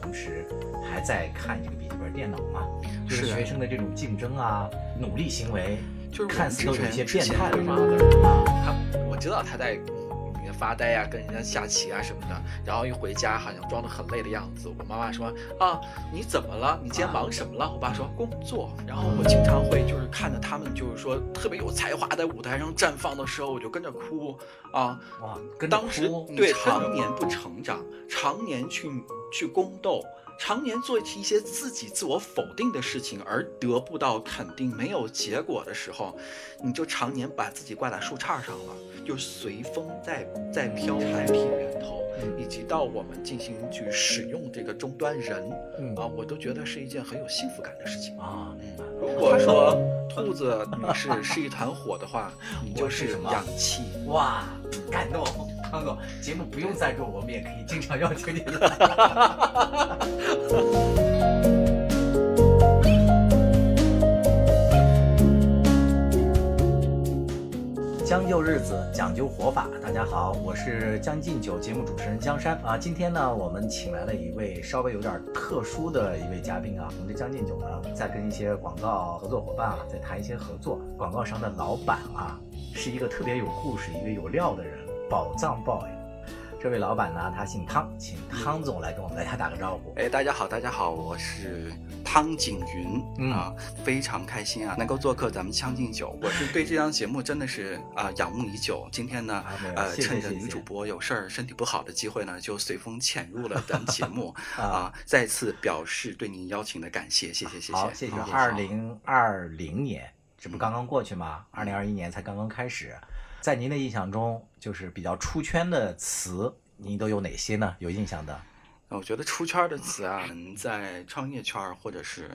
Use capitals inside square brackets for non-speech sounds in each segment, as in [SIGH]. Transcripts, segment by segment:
同时，还在看这个笔记本电脑嘛？就是是学生的这种竞争啊、努力行为，就是看似都有一些变态的嘛妈的啊。他我知道他在发呆啊，跟人家下棋啊什么的，然后一回家好像装得很累的样子。我妈妈说啊，你怎么了？你今天忙什么了？我爸说工作。然后我经常会就是看着他们就是说特别有才华在舞台上绽放的时候，我就跟着哭啊。哇，跟当时对常年不成长，常年去去宫斗，常年做一些自己自我否定的事情，而得不到肯定、没有结果的时候，你就常年把自己挂在树杈上了，就随风在在飘。产品源头嗯以及到我们进行去使用这个终端人嗯啊，我都觉得是一件很有幸福感的事情。啊。如果说兔子女士是一团火的话，[LAUGHS] 你就是氧气。哇，感动，康总，节目不用赞助，我们也可以经常邀请你来。[LAUGHS] 将就日子，讲究活法。大家好，我是将进酒节目主持人江山啊。今天呢，我们请来了一位稍微有点特殊的一位嘉宾啊。我们这将进酒呢，在跟一些广告合作伙伴啊，在谈一些合作。广告商的老板啊，是一个特别有故事、一个有料的人，宝藏 boy。这位老板呢，他姓汤，请汤总来跟我们大家打个招呼。哎，大家好，大家好，我是汤景云、嗯啊，非常开心啊，能够做客咱们《将进酒》，[LAUGHS] 我是对这档节目真的是啊、仰慕已久。今天呢，啊呃，谢谢趁着女主播有事儿、身体不好的机会呢，就随风潜入了咱们节目 [LAUGHS] 啊啊，再次表示对您邀请的感谢，谢谢谢谢。好，谢谢。啊二零二零年，这不刚刚过去吗？二零二一年才刚刚开始，在您的印象中，就是比较出圈的词，您都有哪些呢？有印象的？我觉得出圈的词啊，嗯在创业圈或者是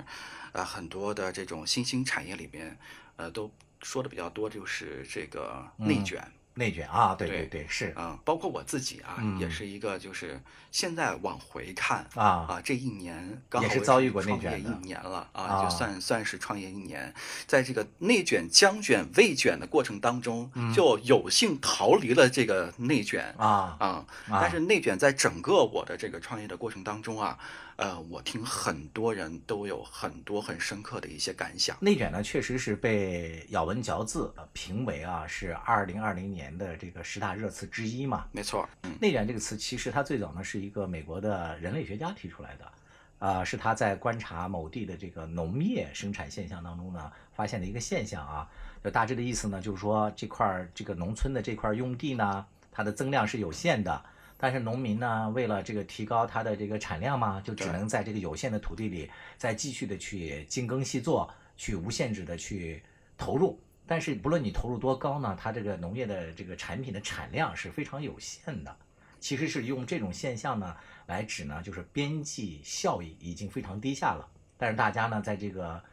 呃很多的这种新兴产业里面，呃，都说的比较多，就是这个内嗯卷。内卷啊，对对对对，是啊、包括我自己啊，嗯也是一个，就是现在往回看啊啊，这一年刚好也是遭遇过内创业卷的一年了啊，啊就算算是创业一年，在这个内卷、将卷、未卷的过程当中，就有幸逃离了这个内卷啊。啊但是内卷在整个我的这个创业的过程当中啊，呃，我听很多人都有很多很深刻的一些感想。内卷呢，确实是被咬文嚼字呃评为啊是二零二零年的这个十大热词之一嘛。没错，嗯，内卷这个词，其实它最早呢是一个美国的人类学家提出来的，啊、是他在观察某地的这个农业生产现象当中呢发现的一个现象啊。就大致的意思呢，就是说这块儿这个农村的这块用地呢，它的增量是有限的，但是农民呢为了这个提高它的这个产量嘛，就只能在这个有限的土地里再继续的去精耕细作，去无限制的去投入。但是不论你投入多高呢，它这个农业的这个产品的产量是非常有限的。其实是用这种现象呢来指呢，就是边际效益已经非常低下了，但是大家呢在这个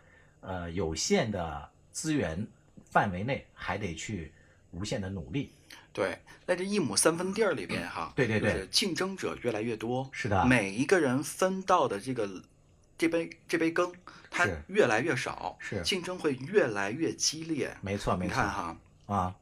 呃有限的资源范围内还得去无限的努力。对，在这一亩三分地儿里边哈，对对对就是竞争者越来越多，是的每一个人分到的这个这杯这杯羹，它越来越少，是竞争会越来越激烈。没错，没错你看哈，啊，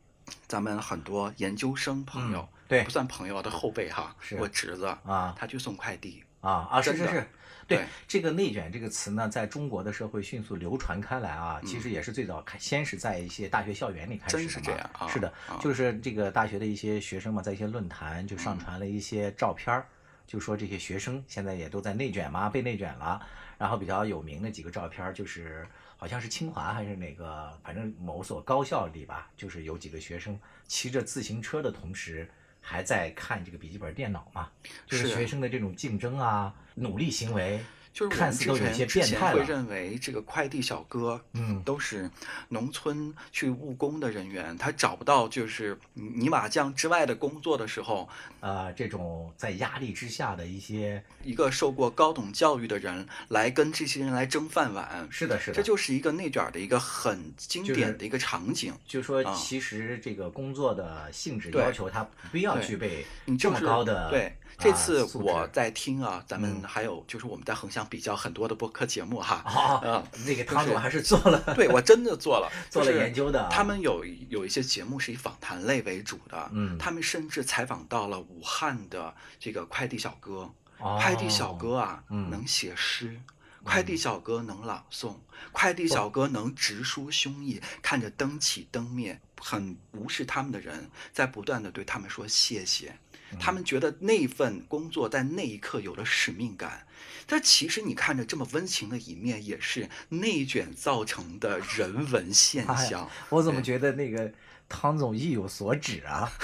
咱们很多研究生朋友，嗯对不算朋友的后辈哈，是我侄子啊他去送快递，啊啊，是是是，对对。这个内卷这个词呢，在中国的社会迅速流传开来啊，其实也是最早开，先是在一些大学校园里开始的真是这样啊。是的啊，就是这个大学的一些学生嘛，在一些论坛就嗯。上传了一些照片儿，就说这些学生现在也都在内卷嘛，被内卷了。然后比较有名的几个照片儿，就是好像是清华还是哪个，反正某所高校里吧，就是有几个学生骑着自行车的同时。还在看这个笔记本电脑嘛，就是是学生的这种竞争啊、努力行为，就是看们之前似都有一些变态会。认为这个快递小哥，嗯都是农村去务工的人员，他找不到就是泥瓦匠之外的工作的时候，呃，这种在压力之下的一些，一个受过高等教育的人来跟这些人来争饭碗，是的，是的，这就是一个内卷的一个很经典的一个场景。就是说啊其实这个工作的性质要求他不必要具备你这么就是高的对，啊这次我在听啊，咱们嗯还有就是我们在横向比较很多的播客节目哈，啊嗯，那个就是汤总还是做了。[LAUGHS] 对我真的做了，[LAUGHS] 做了研究的啊。他们有有一些节目是以访谈类为主的，嗯。他们甚至采访到了武汉的这个快递小哥，快递小哥啊，嗯。能写诗。快递小哥能朗诵，快递小哥能直抒胸臆，看着灯起灯灭，很无视他们的人，在不断的对他们说谢谢。他们觉得那份工作在那一刻有了使命感。但其实你看着这么温情的一面，也是内卷造成的人文现哎象。我怎么觉得那个汤总意有所指啊？[LAUGHS]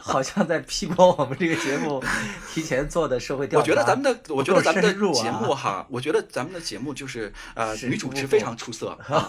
好像在批驳我们这个节目提前做的社会调查。我觉得咱们的，我觉得咱们的节目哈，我觉得咱们的节目就是呃，深女主持非常出色 [LAUGHS] 哦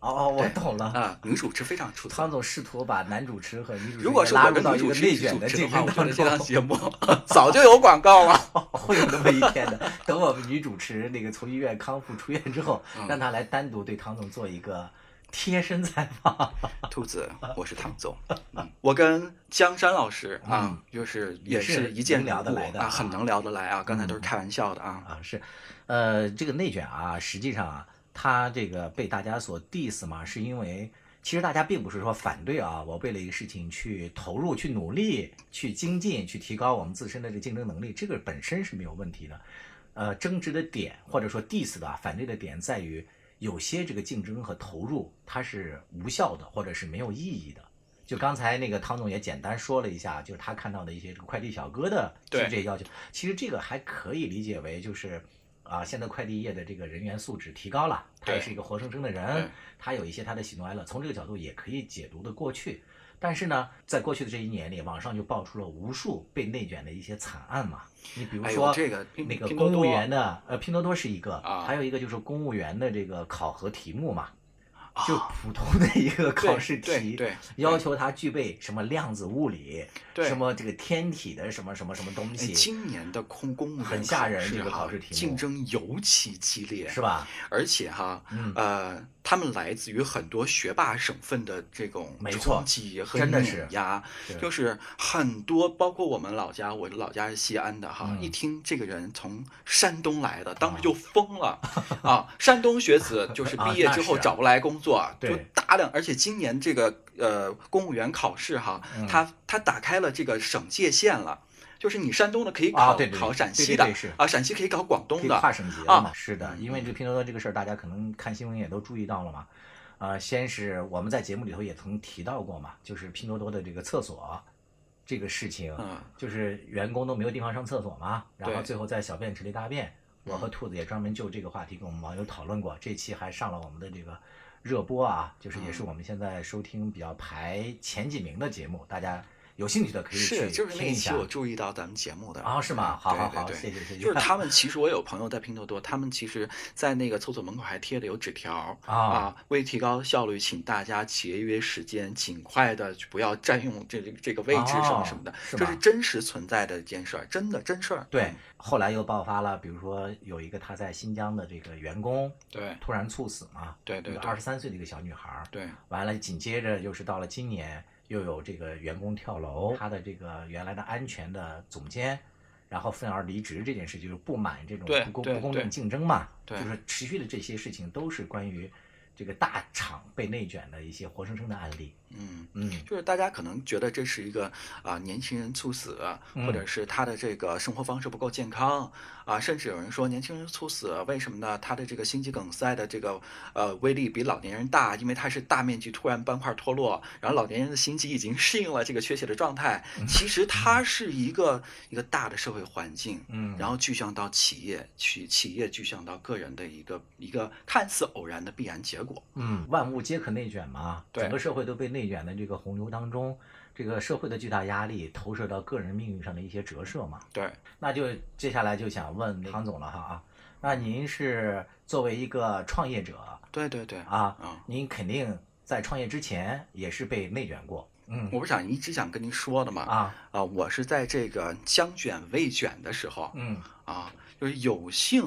哦，我懂了。啊，女主持非常出色汤。总试图把男主持和女主持如果是拉我跟女入到一个主持内卷的主持的话，竞争当我觉得这档，节目 [LAUGHS] 早就有广告了。会有那么一天的。等我们女主持那个从医院康复出院之后，嗯让她来单独对汤总做一个贴身采访。[LAUGHS] 兔子，我是唐总，嗯，我跟江山老师啊嗯，就是也也是是一见聊得来的啊很能聊得来啊。刚才都是嗯开玩笑的啊。啊，是，呃，这个内卷啊，实际上啊，它这个被大家所 diss 嘛，是因为其实大家并不是说反对啊，我为了一个事情去投入、去努力、去精进、去提高我们自身的这个竞争能力，这个本身是没有问题的。呃，争执的点或者说 diss 的啊反对的点在于，有些这个竞争和投入它是无效的，或者是没有意义的。就刚才那个汤总也简单说了一下，就是他看到的一些这个快递小哥的这些要求，其实这个还可以理解为就是啊，现在快递业的这个人员素质提高了，他也是一个活生生的人，他有一些他的喜怒哀乐，从这个角度也可以解读的过去。但是呢，在过去的这一年里，网上就爆出了无数被内卷的一些惨案嘛。你比如说，这个那个公务员的，呃，拼多多是一个，啊。还有一个就是公务员的这个考核题目嘛，啊。就普通的一个考试题，要求他具备什么量子物理，对。什么这个天体的什么什么什么东哎，西，今年的空公务员很吓人这个考试题目。竞争尤其激烈，是吧？而且哈，嗯。呃，他们来自于很多学霸省份的这种没错冲击和碾压，是就是很多，包括我们老家，我的老家是西安的哈，嗯一听这个人从山东来的，当时就疯了 [LAUGHS] 啊！山东学子就是毕业之后找不来工作，对就大量，而且今年这个呃公务员考试哈，嗯他他打开了这个省界线了。就是你山东的可以考、啊对对对考陕西的对对对是啊，陕西可以考广东的，跨省级了嘛？啊是的，嗯因为这个拼多多这个事儿，大家可能看新闻也都注意到了嘛。呃，先是我们在节目里头也曾提到过嘛，就是拼多多的这个厕所这个事情，嗯就是员工都没有地方上厕所嘛，然后最后在小便池里大便。我和嗯兔子也专门就这个话题跟我们网友讨论过，这期还上了我们的这个热播啊，就是也是嗯我们现在收听比较排前几名的节目，大家有兴趣的可以去是，就是那一期。我注意到咱们节目的。啊是吗？嗯好好好对对。对谢谢谢谢。就是 [LAUGHS] 他们其实我有朋友在拼多多，他们其实在那个厕所门口还贴的有纸条啊。啊，为提高效率，请大家节约时间，尽快的不要占用这这这个位置什么什么的哦，是这是真实存在的一件事儿，真的真事儿。对嗯，后来又爆发了，比如说有一个他在新疆的这个员工对。突然猝死嘛，对对对。二十三岁的一个小女孩儿，对。完了紧接着又是到了今年又有这个员工跳楼，他的这个原来的安全的总监，然后愤而离职这件事，就是不满这种不公不公正竞争嘛，就是持续的这些事情都是关于这个大厂被内卷的一些活生生的案例，嗯。嗯就是大家可能觉得这是一个啊、年轻人猝死，嗯或者是他的这个生活方式不够健康啊，甚至有人说年轻人猝死为什么呢？他的这个心肌梗塞的这个呃威力比老年人大，因为他是大面积突然斑块脱落，然后老年人的心肌已经 [LAUGHS] 适应了这个缺血的状态。其实它是一个一个大的社会环境，嗯，然后具象到企业，去企业具象到个人的一个一个看似偶然的必然结果。嗯，万物皆可内卷嘛，对整个社会都被内卷的这个洪流当中，这个社会的巨大压力投射到个人命运上的一些折射嘛。对，那就接下来就想问唐总了哈啊，那您是作为一个创业者对对对，啊，嗯您肯定在创业之前也是被内卷过，嗯。我不想一直想跟您说的嘛，啊，啊，我是在这个将卷未卷的时候嗯。啊，就是有幸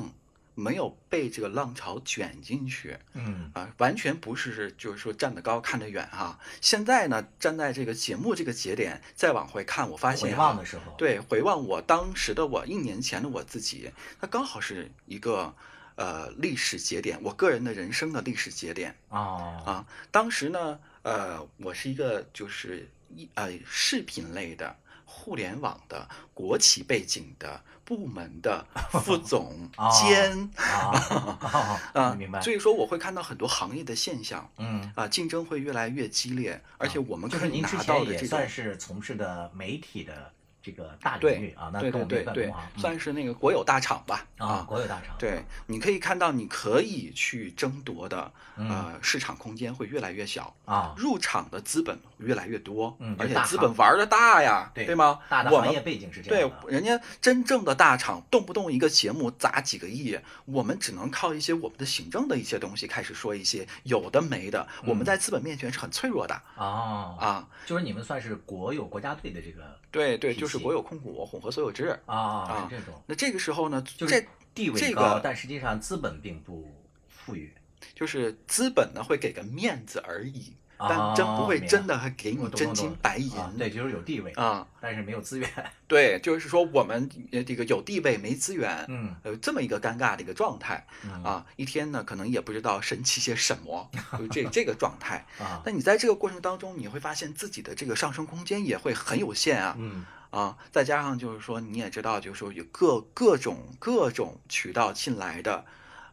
没有被这个浪潮卷进去嗯啊，完全不是就是说站得高看得远哈。现在呢，站在这个节目这个节点再往回看，我发现回望的时候，，对回望我当时的我一年前的我自己，那刚好是一个呃历史节点，我个人的人生的历史节点。哦，啊，当时呢，呃，我是一个就是一呃视频类的互联网的、国企背景的、部门的 [LAUGHS] 副总哦监 [LAUGHS] 啊明白。所以说我会看到很多行业的现象嗯，啊，竞争会越来越激烈，而且我们就可以拿是您之前到的这种也算是从事的媒体的这个大领对域啊，那对跟我们对对算是那个国有大厂吧啊，国有大厂。对，你可以看到，你可以去争夺的，嗯呃，市场空间会越来越小，啊，入场的资本越来越多，嗯而且资本玩的大呀，对吗？大的我们行业背景是这样对。人家真正的大厂，动不动一个节目砸几个亿，我们只能靠一些我们的行政的一些东西开始说一些有的没的，我们嗯在资本面前是很脆弱的啊，啊。就是你们算是国有国家队的这个对对，就是国有控股、混合所有制。啊，啊是这种，那这个时候呢，就是地位这高，个但实际上资本并不富裕。就是资本呢会给个面子而已，哦但真不会真的还给你真金白银。啊对，就是有地位，啊，但是没有资源。对，就是说我们呃这个有地位没资源，嗯有这么一个尴尬的一个状态嗯啊，一天呢可能也不知道神奇些什么，[LAUGHS] 就这这个状态。啊那你在这个过程当中，你会发现自己的这个上升空间也会很有限啊嗯啊，再加上就是说你也知道，就是说有各各种各种渠道进来的。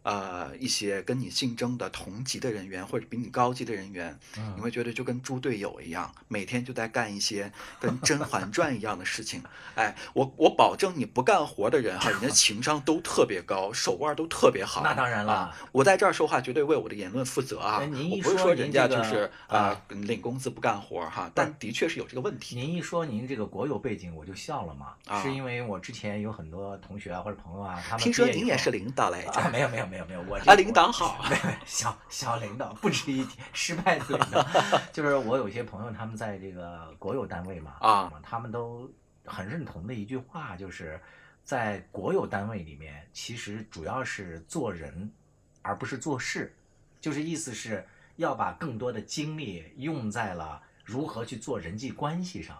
呃，一些跟你竞争的同级的人员或者比你高级的人员，你嗯会觉得就跟猪队友一样，每天就在干一些跟《甄嬛传》一样的事情。哎，我我保证你不干活的人哈，人家情商都特别高，手腕都特别好。那当然了啊，我在这儿说话绝对为我的言论负责啊我不是说人家就是啊啊领工资不干活哈，但的确是有这个问题。您一说您这个国有背景，我就笑了嘛，啊是因为我之前有很多同学啊或者朋友啊，他们听说您也是领导来着啊，没有没有没有没有，我啊，这领导好。[LAUGHS] 小小领导不值一提，失败的领导，[LAUGHS] 就是我有一些朋友，他们在这个国有单位嘛，啊，他们都很认同的一句话，就是在国有单位里面，其实主要是做人，而不是做事，就是意思是要把更多的精力用在了如何去做人际关系上，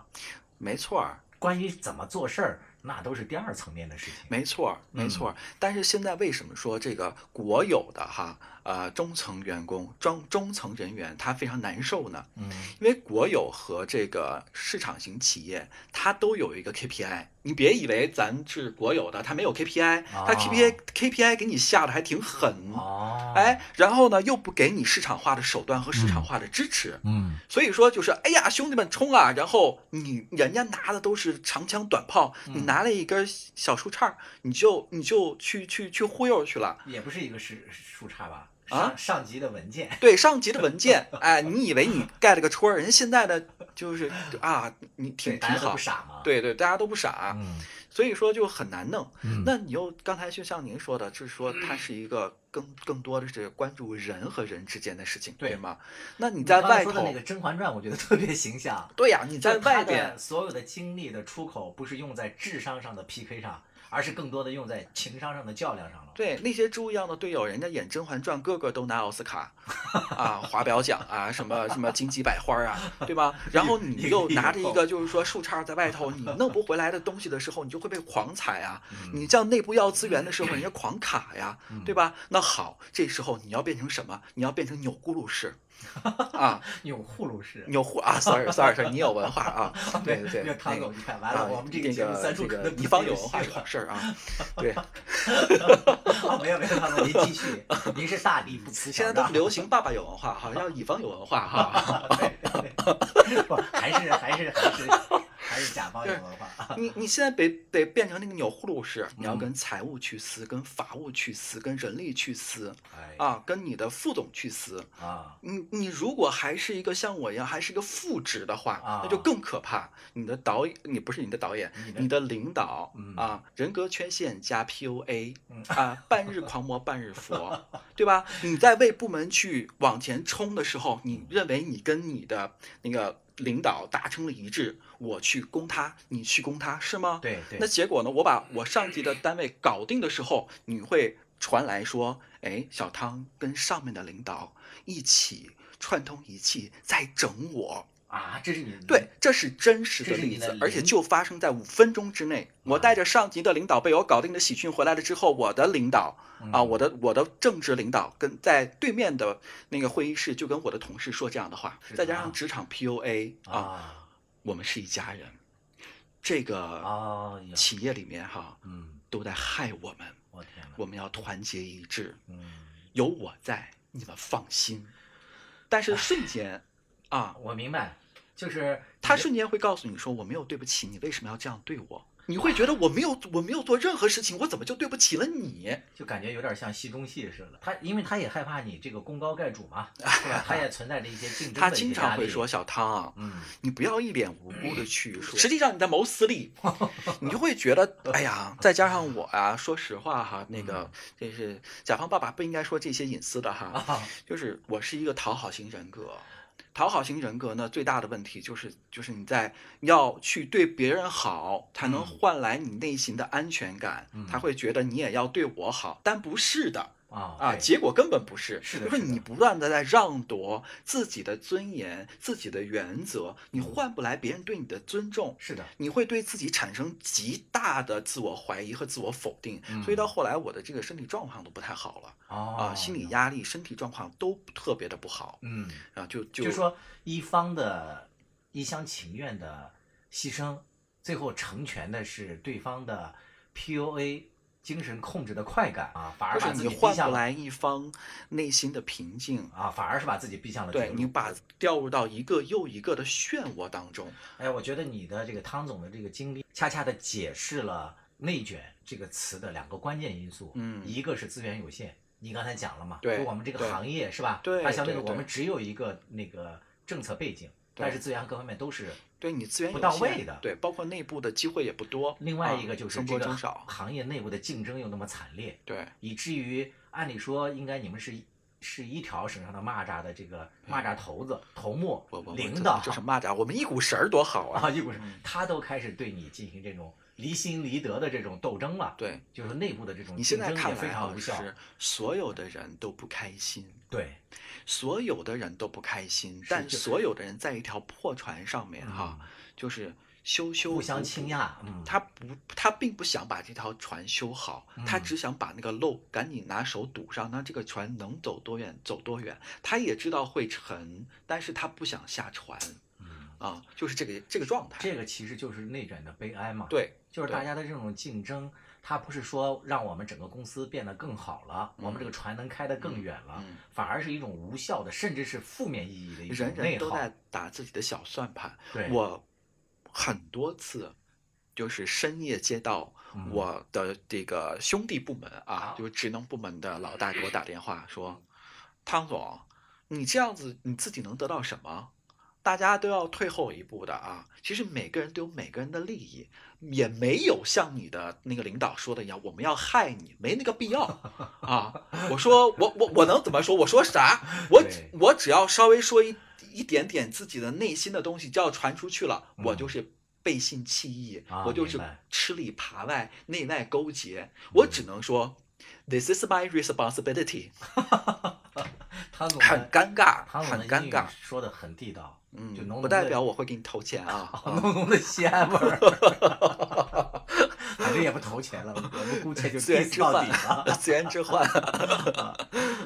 没错儿。关于怎么做事儿，那都是第二层面的事情。没错儿，没错儿。但是现在为什么说这个国有的哈呃中层员工、中中层人员他非常难受呢？嗯因为国有和这个市场型企业，它都有一个 KPI。你别以为咱是国有的，它没有 KPI，它哦 KPI、KPI 给你下的还挺狠。哦，哎，然后呢，又不给你市场化的手段和市场化的支持，嗯所以说就是，哎呀，兄弟们冲啊！然后你人家拿的都是长枪短炮，你嗯拿了一根小树杈，你就你就去去去忽悠去了。也不是一个树树杈吧？啊上上级的文件。[LAUGHS] 对上级的文件，[LAUGHS] 哎，你以为你盖了个戳儿，人家现在的就是啊，你挺挺好傻嘛。，对对，大家都不傻，嗯所以说就很难弄。嗯那你又刚才就像您说的，就是说它是一个更更多的是关注人和人之间的事情，对对吗？那你你在外头说的那，个《甄嬛传》，我觉得特别形象。对呀，你在外边，所有的精力的出口，不是用在智商上的 PK 上，而是更多的用在情商上的较量上了。对那些猪一样的队友，人家演《甄嬛传》，个个都拿奥斯卡啊、华表奖啊，什么什么金鸡百花啊，对吧？然后你又拿着一个就是说树杈在外头，你弄不回来的东西的时候，你就会被狂踩啊。你这样内部要资源的时候，人家狂卡呀，对吧？那好，这时候你要变成什么？你要变成钮钴禄式啊，钮祜禄氏。钮祜啊，sorry sorry sorry，你有文化啊，[LAUGHS] 对对唐总，那个你看完了，啊我们这个节目三处可能个一方有文化是好事儿啊，[LAUGHS] 对。啊，没有没有，唐总您继续，[LAUGHS] 您是大理不辞现在小让，都流行爸爸有文化，好像要乙方有文化哈。对对对不还是还是还是还是甲方有文化。你你现在得得变成那个钮祜禄式，你要嗯跟财务去撕，跟法务去撕，跟人力去撕哎啊，跟你的副总去撕。啊，你你如果还是一个像我一样，还是一个副职的话，啊那就更可怕。你的导演，你不是你的导演，你的领导嗯啊，人格缺陷加 PUA 嗯啊，半日狂魔半日佛，对吧？你在为部门去往前冲的时候，你认为你跟你的那个领导达成了一致，我去攻他，你去攻他，是吗？对对那结果呢？我把我上级的单位搞定的时候，你会传来说，哎，小汤跟上面的领导一起串通一气在整我。啊，这是你对，这是真实的的例子，而且就发生在五分钟之内。我带着上级的领导被我搞定的喜讯回来了之后，我的领导啊，嗯我的我的正职领导跟在对面的那个会议室就跟我的同事说这样的话，再加啊上职场 PUA 啊，啊，我们是一家人。这个企业里面哈，嗯，都在害我们。我天哪，我们要团结一致，嗯，有我在，你们放心。但是瞬间，啊，我明白，就是他瞬间会告诉你说：“我没有对不起你，为什么要这样对我？”你会觉得我没有我没有做任何事情，我怎么就对不起了你？[LAUGHS] 就感觉有点像戏中戏似的。他因为他也害怕你这个功高盖主嘛，是吧？[LAUGHS] 他也存在着一些竞争的他经常会说：“小汤啊，嗯，你不要一脸无辜的去说，实际上你在谋私利，[LAUGHS] 你就会觉得，哎呀，再加上我啊，说实话哈，那个这是甲方爸爸不应该说这些隐私的哈，啊，就是我是一个讨好型人格。讨好型人格呢，最大的问题就是，就是你在要去对别人好，才能嗯换来你内心的安全感。嗯他会觉得你也要对我好，但不是的啊啊，结果根本不是。是的，就是你不断的在让夺自己的尊严、自己的原则，你换不来别人对你的尊重。是的，你会对自己产生极大的自我怀疑和自我否定，嗯所以到后来我的这个身体状况都不太好了。哦啊，心理压力、身体状况都特别的不好嗯，啊，就就就说一方的一厢情愿的牺牲，最后成全的是对方的 PUA 精神控制的快感啊，反而把自己逼向来一方内心的平静，啊，反而是把自己逼向了对你把掉入到一个又一个的漩涡当中。哎，我觉得你的这个汤总的这个经历，恰恰的解释了“内卷”这个词的两个关键因素。嗯一个是资源有限，你刚才讲了嘛，对就我们这个行业是吧？对它相对的对对我们只有一个那个政策背景，对但是资源各方面都是。对你资源不到位的对，包括内部的机会也不多。另外一啊个就是这个行业内部的竞争又那么惨烈，对以至于按理说应该你们是是一条绳上的蚂蚱的这个蚂蚱头子、头目领导，就是蚂蚱，我们一股绳儿多好啊！[LAUGHS] 啊，一股绳他都开始对你进行这种离心离德的这种斗争了。对就是内部的这种你现竞争也在看来啊，非常无效。是所有的人都不开心，对，所有的人都不开心，但所有的人在一条破船上面哈，嗯就是修修互相倾轧。嗯，他不，他并不想把这条船修好，他嗯只想把那个漏赶紧拿手堵上，让这个船能走多远走多远。他也知道会沉，但是他不想下船嗯，啊，就是这个这个状态。这个其实就是内卷的悲哀嘛。，对，就是大家的这种竞争，它不是说让我们整个公司变得更好了，我们这个船能开得更远了，嗯反而是一种无效的，甚至是负面意义的一种人内耗。人都在打自己的小算盘。我很多次就是深夜接到嗯我的这个兄弟部门啊啊，就是职能部门的老大给我打电话说，汤总，你这样子你自己能得到什么？大家都要退后一步的啊！其实每个人都有每个人的利益，也没有像你的那个领导说的一样，我们要害你，没那个必要 [LAUGHS] 啊！我说我我我能怎么说？我说啥？我只我只要稍微说一一点点自己的内心的东西就要传出去了，我嗯就是背信弃义，啊我就是吃里扒外、内外勾结。我只能说、t h i s is my responsibility，[LAUGHS] 汤总很的尴尬，汤总的英语很尴尬。说的很地道，嗯就浓，浓不代表我会给你投钱啊。啊 [LAUGHS] 浓浓的西安味儿。[LAUGHS] 反正也不投钱了，我们姑且就资源底换了。，资源置换。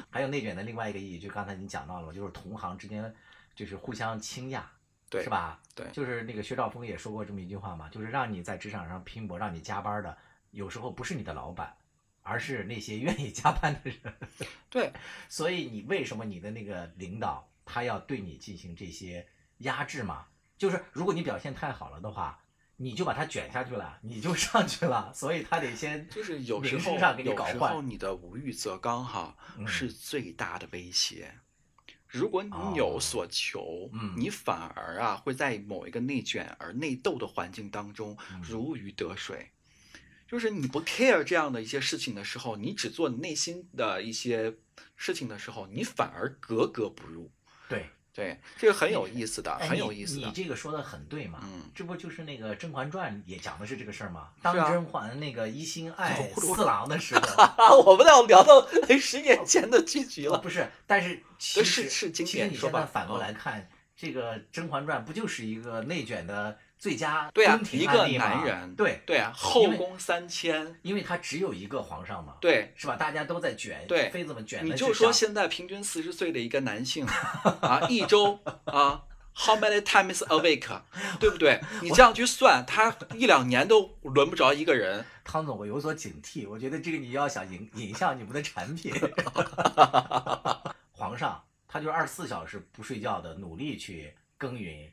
还有内卷的另外一个意义，就刚才你讲到了，就是同行之间就是互相倾轧，对是吧？对就是那个薛兆丰也说过这么一句话嘛，就是让你在职场上拼搏，让你加班的，有时候不是你的老板，而是那些愿意加班的人。对，[LAUGHS] 所以你为什么你的那个领导他要对你进行这些压制嘛？就是如果你表现太好了的话，你就把它卷下去了，你就上去了，所以他得先就是有时候声上给你有时候你的无欲则刚哈嗯是最大的威胁。如果你哦有所求，嗯你反而啊会在某一个内卷而内斗的环境当中嗯如鱼得水。就是你不 care 这样的一些事情的时候，你只做内心的一些事情的时候，你反而格格不入。对。对，这个很有意思的，哎很有意思的你。这个说的很对嘛，嗯这不就是那个《甄嬛传》也讲的是这个事儿吗？当甄嬛那个一心爱 [LAUGHS] 我四郎的时候，[LAUGHS] 啊，我们要聊到十年前的剧集了。哦不是，但是其实是经其实你现在反过嗯来看，这个《甄嬛传》不就是一个内卷的最佳对啊一个男人，对，对啊，后宫三千，因为他只有一个皇上嘛，对，是吧？大家都在卷，对妃子们卷你就说现在平均四十岁的一个男性 [LAUGHS] 啊，一周啊 How many times a week，[LAUGHS] 对不对？你这样去算，他一两年都轮不着一个人。汤总，我有所警惕，我觉得这个你要想影影响你们的产品。[LAUGHS] 皇上他就是二十四小时不睡觉的努力去耕耘，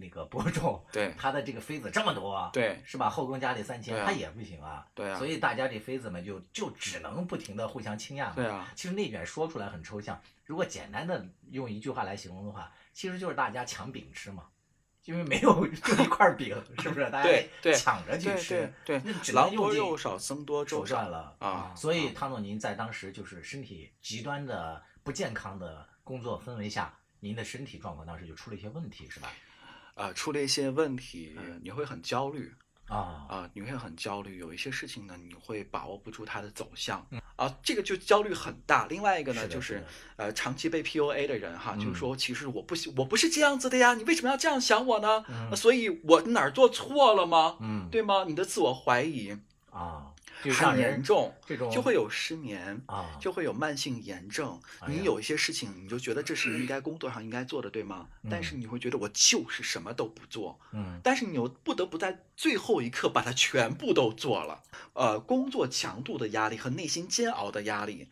那个播种。对他的这个妃子这么多，对是吧？后宫佳丽三千，他也不行啊。对啊所以大家这妃子们就就只能不停的互相倾轧嘛。对啊，其实内卷说出来很抽象，如果简单的用一句话来形容的话，其实就是大家抢饼吃嘛，因为没有就一块饼，是不是？大家抢着去对吃对，那只能用尽肉少，僧多粥少手段了啊。所以汤总，您在当时就是身体极端的不健康的工作氛围下，您的身体状况当时就出了一些问题，是吧？呃，出了一些问题，你会很焦虑啊啊，你会很焦虑。有一些事情呢，你会把握不住它的走向啊，这个就焦虑很大。另外一个呢，就是呃，长期被 PUA 的人哈，就是嗯说，其实我不喜，我不是这样子的呀，你为什么要这样想我呢？所以我哪儿做错了吗？嗯，对吗？你的自我怀疑啊，很严重，这种就会有失眠。啊，就会有慢性炎症。哎你有一些事情，你就觉得这是应该工作上应该做的，对吗？但是你会觉得我就是什么都不做，嗯但是你又不得不在最后一刻把它全部都做了。呃，工作强度的压力和内心煎熬的压力，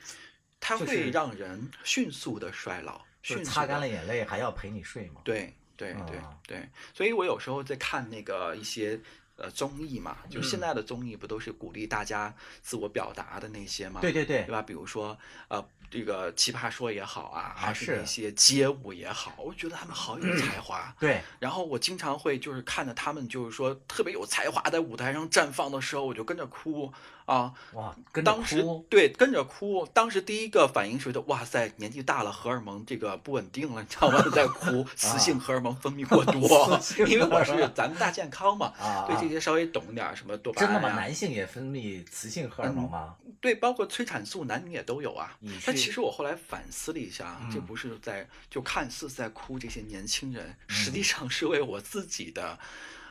它会让人迅速的衰老，迅速就是擦干了眼泪还要陪你睡吗。对对对啊对，所以我有时候在看那个一些呃综艺嘛，就现嗯在的综艺不都是鼓励大家自我表达的那些嘛？对对对对，吧？比如说呃，这个奇葩说也好啊，还是是那些街舞也好，我觉得他们好有才华。对，然后我经常会就是看着他们就是说特别有才华在舞台上绽放的时候，我就跟着哭啊。哇，跟着当时，对跟着哭，当时第一个反应是觉得哇塞，年纪大了，荷尔蒙这个不稳定了，你知道吗？在哭，[LAUGHS] 雌性荷尔蒙分泌过多 [LAUGHS] 因为我是咱们大健康嘛，对这些稍微懂一点儿什么多巴真的吗？男性也分泌雌性荷尔蒙吗？对，包括催产素，男女也都有啊。但其实我后来反思了一下，这嗯不是在就看似在哭这些年轻人，实际上是为我自己的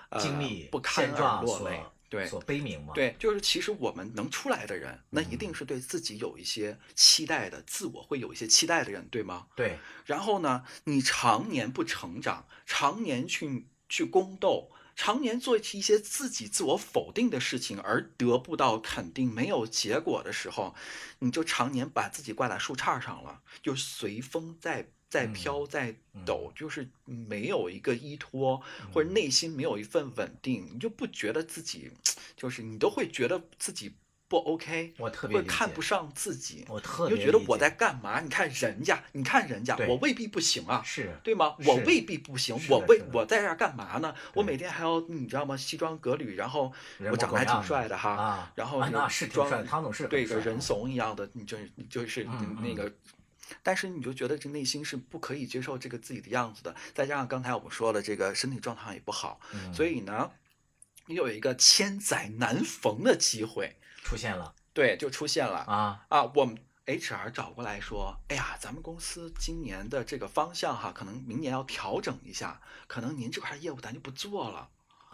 呃经历不堪落泪。所对所悲鸣嘛。，对，就是其实我们能出来的人，那一嗯定是对自己有一些期待的，自我会有一些期待的人，对吗？对，然后呢，你常年不成长，常年去去宫斗，常年做一些自己自我否定的事情，而得不到肯定、没有结果的时候，你就常年把自己挂在树杈上了，就随风在在嗯飘，在嗯。抖，就是没有一个依托，或者内心没有一份稳定，你就不觉得自己，就是你都会觉得自己不 OK，我特别会看不上自己。我就觉得我在干嘛？你看人家，你看人家，我未必不行啊，是对吗？我未必不行，我为是的是的我在这儿干嘛呢？我每天还要你知道吗？西装革履，然后我长得还挺帅的哈，啊然后是挺装帅的汤总是对个人怂一样的，你就你就是嗯嗯那个。但是你就觉得这内心是不可以接受这个自己的样子的，再加上刚才我们说了，这个身体状况也不好，嗯所以呢，你有一个千载难逢的机会，出现了。对，就出现了。啊，啊，我们 HR 找过来说，哎呀，咱们公司今年的这个方向哈，可能明年要调整一下，可能您这块业务咱就不做了。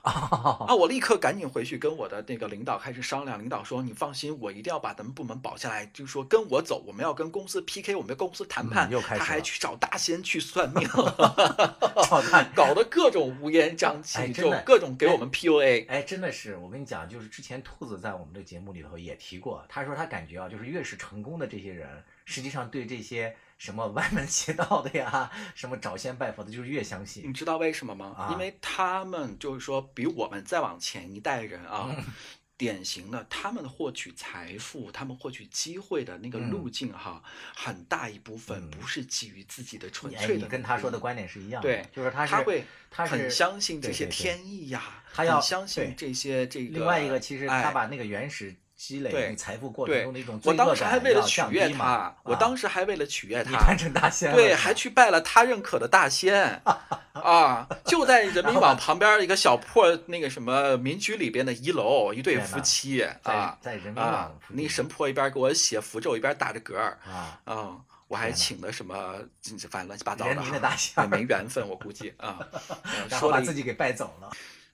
[LAUGHS] 啊，我立刻赶紧回去跟我的那个领导开始商量。领导说：“你放心，我一定要把咱们部门保下来。就是说跟我走，我们要跟公司 PK，我们跟公司谈判。嗯又开始他还去找大仙去算命，[LAUGHS] [LAUGHS] 搞得各种乌烟瘴气，就各种给我们 PUA。哎，真的是，我跟你讲，就是之前兔子在我们的节目里头也提过，他说他感觉啊，就是越是成功的这些人，实际上对这些什么歪门邪道的呀，什么找仙拜佛的，就是越相信你。知道为什么吗？啊因为他们就是说，比我们再往前一代人啊，嗯典型的他们获取财富、他们获取机会的那个嗯路径哈，很大一部分嗯不是基于自己的纯粹的。跟他说的。观点是一样的，对就是他是他会他很相信这些天意呀，他要相信这些这个。另外一个，其实他哎把那个原始积累财富过程对中的一种，我罪恶当时还为了取悦他，我啊当时还为了取悦他，你扮成大仙了对，还去拜了他认可的大仙 [LAUGHS] 啊，就在人民网旁边一个小破那个什么民居里边的一楼，一对夫妻啊在人民啊网，附那神婆一边给我写符咒，一边打着嗝儿啊，嗯。我还请的什么，反正乱七八糟的的哈大也没缘分，我估计啊。[LAUGHS] 嗯然后说把自己给拜走了。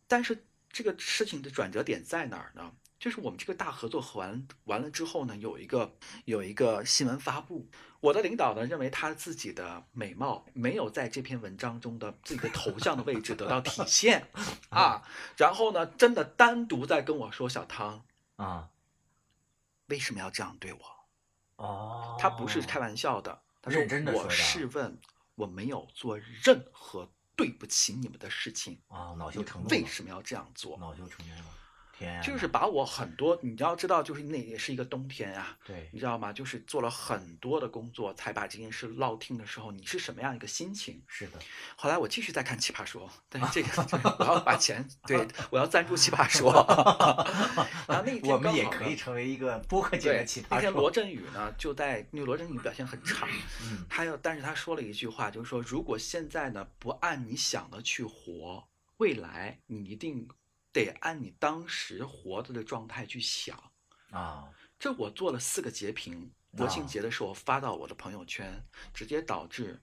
但是这个事情的转折点在哪儿呢？就是我们这个大合作完完了之后呢，有一个有一个新闻发布，我的领导呢认为他自己的美貌没有在这篇文章中的自己的头像的位置得到体现 [LAUGHS] 啊，然后呢，真的单独在跟我说小汤啊，为什么要这样对我？哦，他不是开玩笑的，他说我试问，我没有做任何对不起你们的事情，啊，恼羞成怒，为什么要这样做？恼羞成怒了？就是把我很多，你要知道，就是那也是一个冬天啊，对你知道吗？就是做了很多的工作，才把这件事落听的时候，你是什么样一个心情？是的，后来我继续在看《奇葩说》，但是这个这 [LAUGHS] 个我要把钱，对我要赞助《奇葩说》[LAUGHS] 然后那一天我们也可以成为一个播客界的对奇，葩那天罗。振宇呢，就在因为罗振宇表现很差，嗯他要，但是他说了一句话，就是说，如果现在呢不按你想的去活，未来你一定得按你当时活着的状态去想。啊，这我做了四个截屏，国庆节的时候发到我的朋友圈，直接导致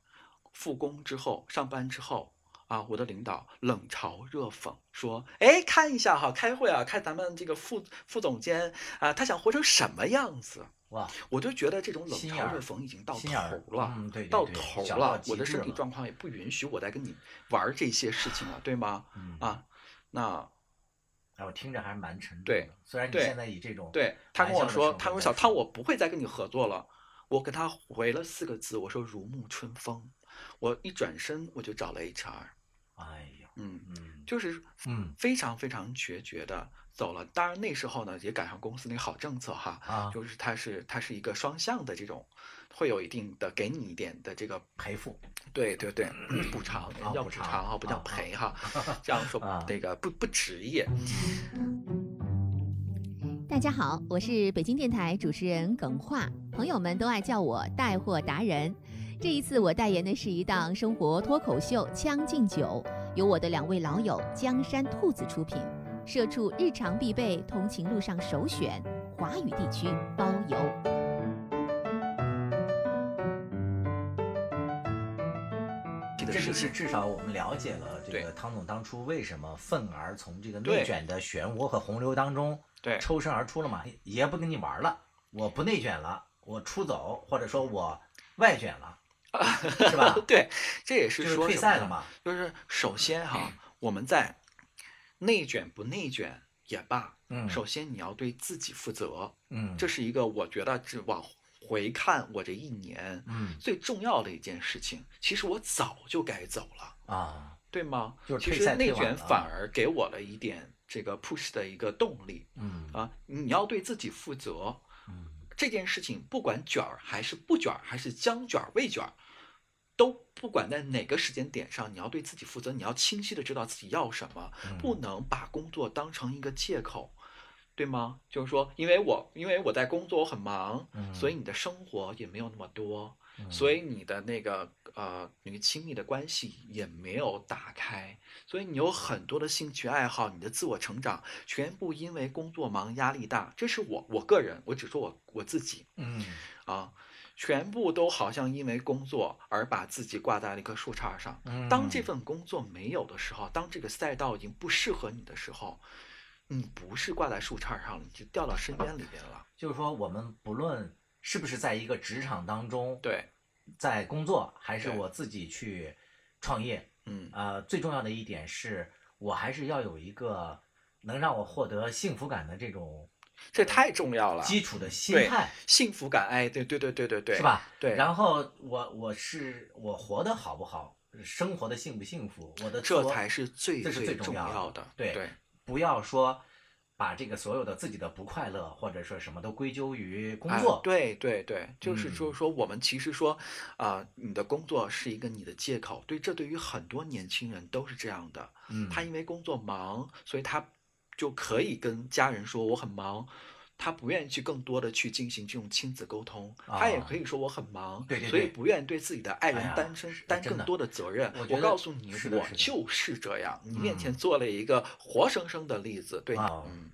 复工之后、上班之后啊，我的领导冷嘲热讽说：“哎，看一下哈，开会啊，看咱们这个副副总监啊，他想活成什么样子？”哇，我就觉得这种冷嘲热讽已经到头了，嗯对对到头了，我的身体状况也不允许我再跟你玩儿这些事情了，对吗？嗯啊，那哎，我听着还是蛮沉重对的。虽然你现在以这种对他跟我说，他说小汤，我不会再跟你合作了。我跟他回了四个字，我说如沐春风。我一转身我就找了 HR，哎呀，嗯，嗯就是嗯非常非常决绝的走了。当然那时候呢，也赶上公司那个好政策哈，啊，就是它是它是一个双向的这种，会有一定的给你一点的这个赔付对对对，[CLEARS THROAT] 补偿要补偿偿哈，不叫啊啊赔哈，[LAUGHS] 这样说啊那个不不职业。大家好，我是北京电台主持人耿化，朋友们都爱叫我带货达人。这一次我代言的是一档生活脱口秀《将进酒》，由我的两位老友江山兔子出品，社畜日常必备，通勤路上首选，华语地区包邮。这就是至少我们了解了这个汤总当初为什么愤而从这个内卷的漩涡和洪流当中对抽身而出了嘛？爷不跟你玩了，我不内卷了，我出走，或者说我外卷了，是吧？[LAUGHS] 对，这也是就是说退赛了嘛？就是首先哈，我们在内卷不内卷也罢，嗯首先你要对自己负责，嗯，这是一个我觉得这往回看我这一年嗯最重要的一件事情。其实我早就该走了，啊，对吗？就是内卷反而给我了一点这个 push 的一个动力嗯啊！你要对自己负责，嗯这件事情不管卷儿还是不卷儿，还是将卷儿未卷儿，都不管在哪个时间点上，你要对自己负责，你要清晰的知道自己要什么，嗯不能把工作当成一个借口，对吗？就是说，因为我因为我在工作我很忙，嗯所以你的生活也没有那么多，嗯所以你的那个呃那个亲密的关系也没有打开，所以你有很多的兴趣爱好，你的自我成长全部因为工作忙压力大，这是我我个人，我只说我我自己嗯啊，全部都好像因为工作而把自己挂在了一棵树杈上。嗯，当这份工作没有的时候，当这个赛道已经不适合你的时候，你不是挂在树杈上了，你就掉到深渊里边了。就是说，我们不论是不是在一个职场当中，对，在工作，还是我自己去创业，嗯，呃，最重要的一点是我还是要有一个能让我获得幸福感的这种这太重要了。基础的心对态，幸福感，哎，对对对对对对，是？吧？对，然后我我是我活得好不好，生活的幸不幸福，我的这才是最这是最重重要要的。对对不要说把这个所有的自己的不快乐或者说什么都归咎于工哎作，对对对，就是嗯就是说，我们其实说，啊、你的工作是一个你的借口，对，这对于很多年轻人都是这样的。嗯，他因为工作忙，所以他就可以跟家人说我很忙，他不愿意去更多的去进行这种亲子沟通，他也啊可以说我很忙，对对对所以不愿意对自己的爱人担身、担更多的责任。我告诉你，我就是这样，你面前嗯做了一个活生生的例子，对，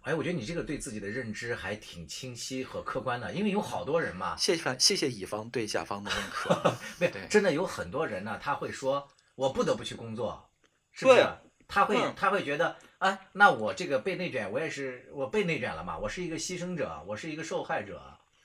哎，我觉得你这个对自己的认知还挺清晰和客观的，因为有好多人嘛，谢谢谢谢乙方对甲方的认可，[LAUGHS] 不对真的有很多人呢，他会说我不得不去工作，是不对是？他会嗯他会觉得，哎，那我这个被内卷，我也是我被内卷了嘛，我是一个牺牲者，我是一个受害者，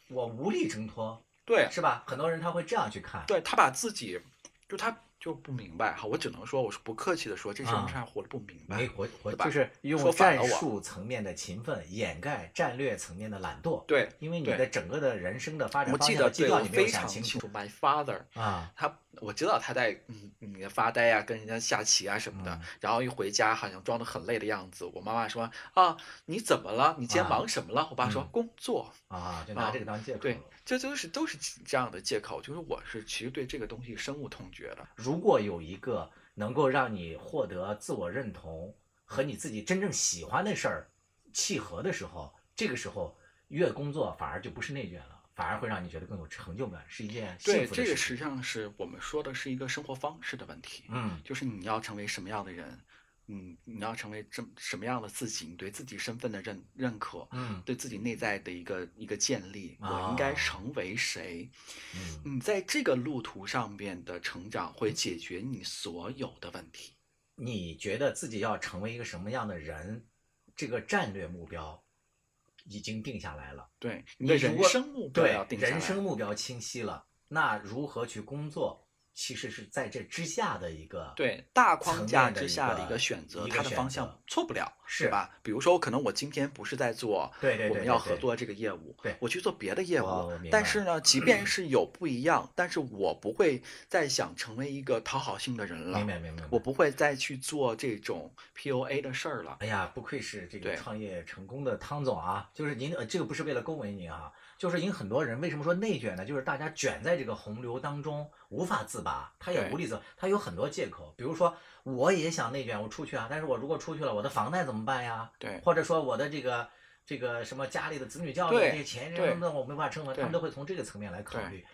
我无力挣脱，对是吧？很多人他会这样去看。对，他把自己，就他就不明白哈，我只能说，我是不客气的说，这些人啊他活得不明白。没活活就是用战术层面的勤奋掩盖战略层面的懒惰。对，因为你的整个的人生的发展方向对我基调你没有非常清楚，my father，啊。他我知道他在嗯嗯发呆啊，跟人家下棋啊什么的，嗯然后一回家好像装得很累的样子。我妈妈说啊，你怎么了？你今天啊忙什么了？我爸说嗯工作。啊，就拿啊这个当借口。对，这都是都是这样的借口。就是我是其实对这个东西深恶痛绝的。如果有一个能够让你获得自我认同和你自己真正喜欢的事儿契合的时候，这个时候越工作反而就不是内卷了，反而会让你觉得更有成就感，是一件幸对，福的事情。这个实际上是我们说的是一个生活方式的问题。嗯就是你要成为什么样的人，嗯，你要成为这什么样的自己，你对自己身份的认认可，嗯对自己内在的一个一个建立，我应该啊成为谁？嗯你在这个路途上面的成长，会解决你所有的问题。你觉得自己要成为一个什么样的人，这个战略目标已经定下来了。对，你的人生目标对。人生目标清晰了，那如何去工作，其实是在这之下的一个对大框架之下的一个选择，它的方向错不了，是吧？比如说，可能我今天不是在做对对对我们要合作这个业务，对我去做别的业务但是呢，即便是有不一样，但是我不会再想成为一个讨好性的人了明，白明白。我不会再去做这种 PUA 的事儿了。哎呀，不愧是这个创业成功的汤总啊！就是您，呃，这个不是为了恭维您啊，就是因为很多人为什么说内卷呢？就是大家卷在这个洪流当中无法自拔，他也无力自，他有很多借口。比如说，我也想内卷，我出去啊，但是我如果出去了，我的房贷怎么办呀？对或者说我的这个这个什么家里的子女教育这些钱对什么的，我没办法撑完，他们都会从这个层面来考虑。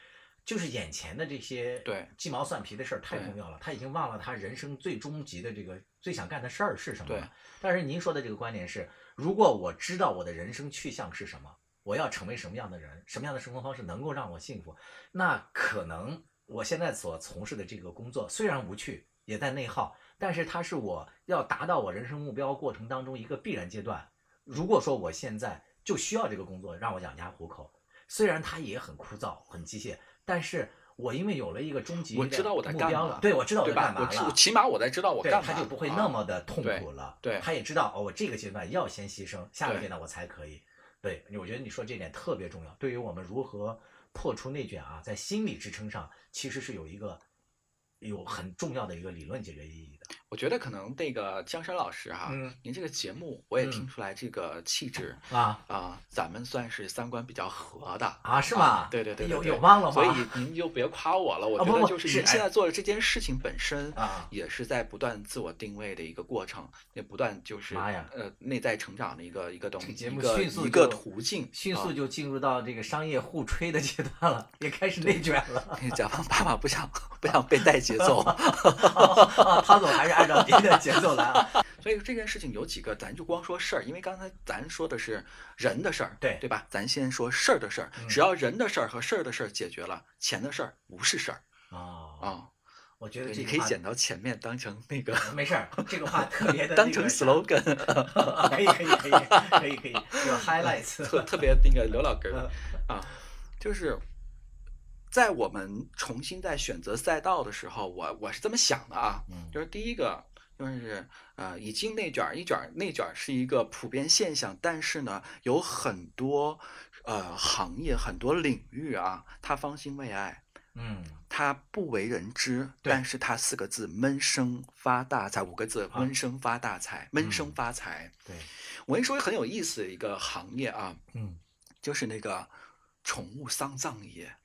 就是眼前的这些对鸡毛蒜皮的事儿太重要了，他已经忘了他人生最终极的这个最想干的事儿是什么对了。但是您说的这个观点是，如果我知道我的人生去向是什么，我要成为什么样的人，什么样的生活方式能够让我幸福，那可能我现在所从事的这个工作虽然无趣，也在内耗，但是它是我要达到我人生目标过程当中一个必然阶段。如果说我现在就需要这个工作让我养家糊口，虽然它也很枯燥、很机械，但是我因为有了一个终极我知道我在干嘛目标了，对我知道我？在干嘛了。起码我在知道我对，干嘛，他就不会啊那么的痛苦了。对他也知道哦，我这个阶段要先牺牲，下个阶段我才可以。对，我觉得你说这点特别重要，对于我们如何破除内卷啊，在心理支撑上其实是有一个有很重要的一个理论解决意义的。我觉得可能那个江山老师哈，嗯您这个节目我也嗯听出来这个气质啊啊，咱们算是三观比较合的啊，是吗？对对对，对有对有忘了吗？所以您就别夸我了，[LAUGHS] 我觉得就是您现在做的这件事情本身啊也是在不断自我定位的一个过程，也不断就是呃内在成长的一个一个东西，节目一个迅速一个途径，迅啊速就进入到这个商业互吹的阶段了，也开始内卷了。[LAUGHS] 甲方爸爸不想不想被带节奏，[LAUGHS] 啊，汤总还是按照您的节奏来啊。[LAUGHS] 所以这件事情有几个，咱就光说事儿，因为刚才咱说的是人的事儿，对对吧？咱先说事儿的事儿，嗯只要人的事儿和事儿的事儿解决了，钱的事儿不是事儿哦，啊。我觉得，你可以剪到前面当成那个没事儿，这个话特别的 [LAUGHS] 当成 slogan，[LAUGHS] 可以可以可以可以可以，有 highlights。特特别那个刘老根儿啊，就是在我们重新在选择赛道的时候，我我是这么想的啊，嗯就是第一个就是呃，已经内卷儿，一卷儿内卷儿是一个普遍现象，但是呢，有很多呃行业、很多领域啊，它方兴未艾，嗯，它不为人知，对但是它四个字闷声发大财，五个字啊闷声发大财，闷声嗯发财。对，我跟你说很有意思的一个行业啊，嗯，就是那个宠物丧葬业。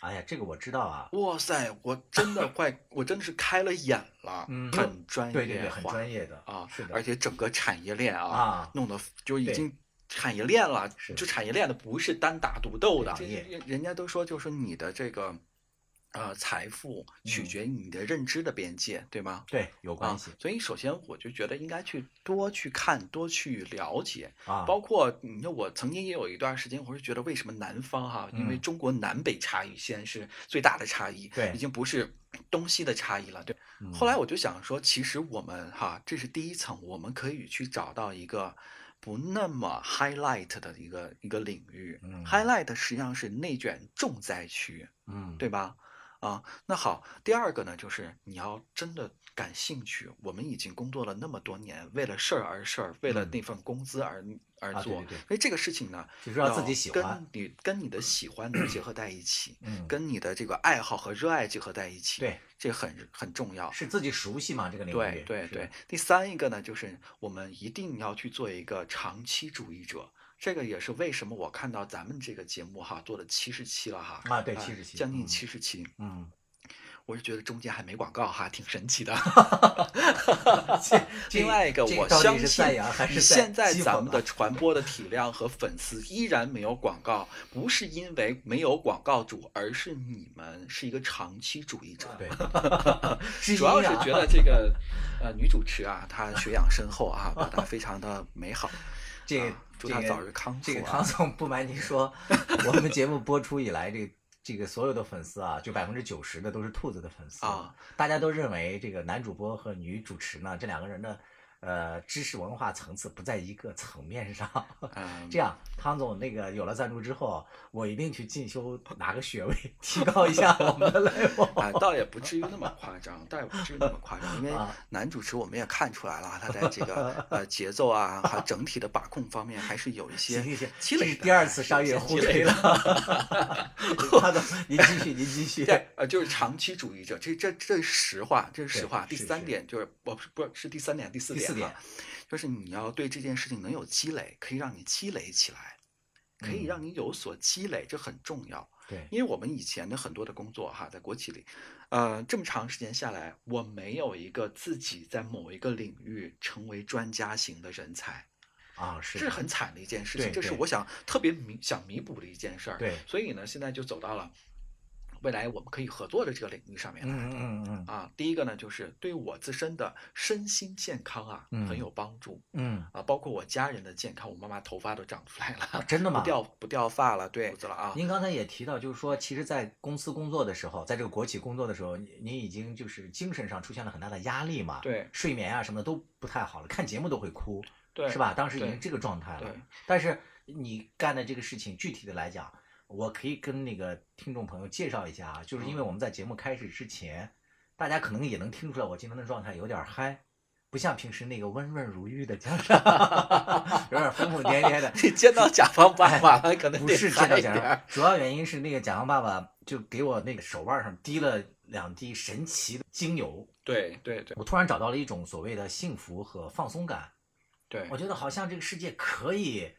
哎呀，这个我知道啊，哇塞，我真的快，我真的是开了眼了，嗯很专业，对对对，很专业的啊，是的，而且整个产业链啊，啊弄得就已经产业链了，就产业链的不是单打独斗的，人人家都说就是你的这个呃财富取嗯决于你的认知的边界，对吗？对有关啊系，所以首先我就觉得应该去多去看，多去了解，啊，包括你看，我曾经也有一段时间，我是觉得为什么南方哈，因为嗯中国南北差异现在是最大的差异，对已经不是东西的差异了，对。嗯后来我就想说，其实我们哈，这是第一层，我们可以去找到一个不那么 highlight 的一个一个领域。嗯 highlight 实际上是内卷重灾区，嗯，对吧？啊，那好，第二个呢，就是你要真的感兴趣。我们已经工作了那么多年，为了事儿而事儿，为了嗯那份工资而而做，啊对对对所以这个事情呢，就是要自己喜欢跟你跟你的喜欢能结合在一起，嗯，跟你的这个爱好和热爱结合在一起，对，这很很重要。是自己熟悉嘛这个领域，对对对，第三一个呢，就是我们一定要去做一个长期主义者。这个也是为什么我看到咱们这个节目哈做了七十期了哈啊对呃70期将近嗯七十期，嗯，我是觉得中间还没广告哈，挺神奇的。[LAUGHS] 另外一个，我相信还是现在咱们的传播的体量和粉丝依然没有广告，不是因为没有广告主，而是你们是一个长期主义者。对，知主要是觉得这个呃女主持啊，她学养深厚啊，表达非常的美好。这个啊祝她这个早日康复这个啊康总不瞒您说，我们节目播出以来，这个这个所有的粉丝啊，就百分之九十的都是兔子的粉丝啊。大家都认为这个男主播和女主持呢，这两个人的呃知识文化层次不在一个层面上。嗯，这样，汤总那个有了赞助之后，我一定去进修拿个学位，[LAUGHS] 提高一下我们的 [LAUGHS] level。啊，倒也不至于那么夸张，倒也不至于那么夸张，因为啊男主持我们也看出来了，他在这个呃节奏啊，还有整体的把控方面还是有一 [LAUGHS] 些积累。这是第二次商业互吹了的。汤总，您继续，您继续。对，呃，就是长期主义者，这这这是实话，这是实话。第三点就是，我不是不是是第三点，第四第四点就是你要对这件事情能有积累，可以让你积累起来，可以嗯。让你有所积累，这很重要。对，因为我们以前的很多的工作哈，在国企里，呃，这么长时间下来，我没有一个自己在某一个领域成为专家型的人才，啊，是。这是很惨的一件事。对情，这是我想特别弥想弥补的一件事儿。对。所以呢，现在就走到了未来我们可以合作的这个领域上面来。嗯嗯嗯啊，第一个呢，就是对我自身的身心健康啊，嗯。很有帮助。嗯。啊，包括我家人的健康，我妈妈头发都长出来了，嗯，真的吗？不？掉不掉发了，对，了啊，您刚才也提到，就是说，其实，在公司工作的时候，在这个国企工作的时候，您您已经就是精神上出现了很大的压力嘛，对。睡眠啊什么的都不太好了，看节目都会哭，对，是吧？当时已经这个状态了。对。但是你干的这个事情，具体的来讲，我可以跟那个听众朋友介绍一下啊，就是因为我们在节目开始之前，大家可能也能听出来我今天的状态有点嗨。不像平时那个温润如玉的江山，[LAUGHS] 有点疯疯癫癫的。[LAUGHS] 你见到甲方爸爸了，可能不是见到甲嗨一点儿方，主要原因是那个甲方爸爸就给我那个手腕上滴了两滴神奇的精油，对对对我突然找到了一种所谓的幸福和放松感，对我，觉得好像这个世界可以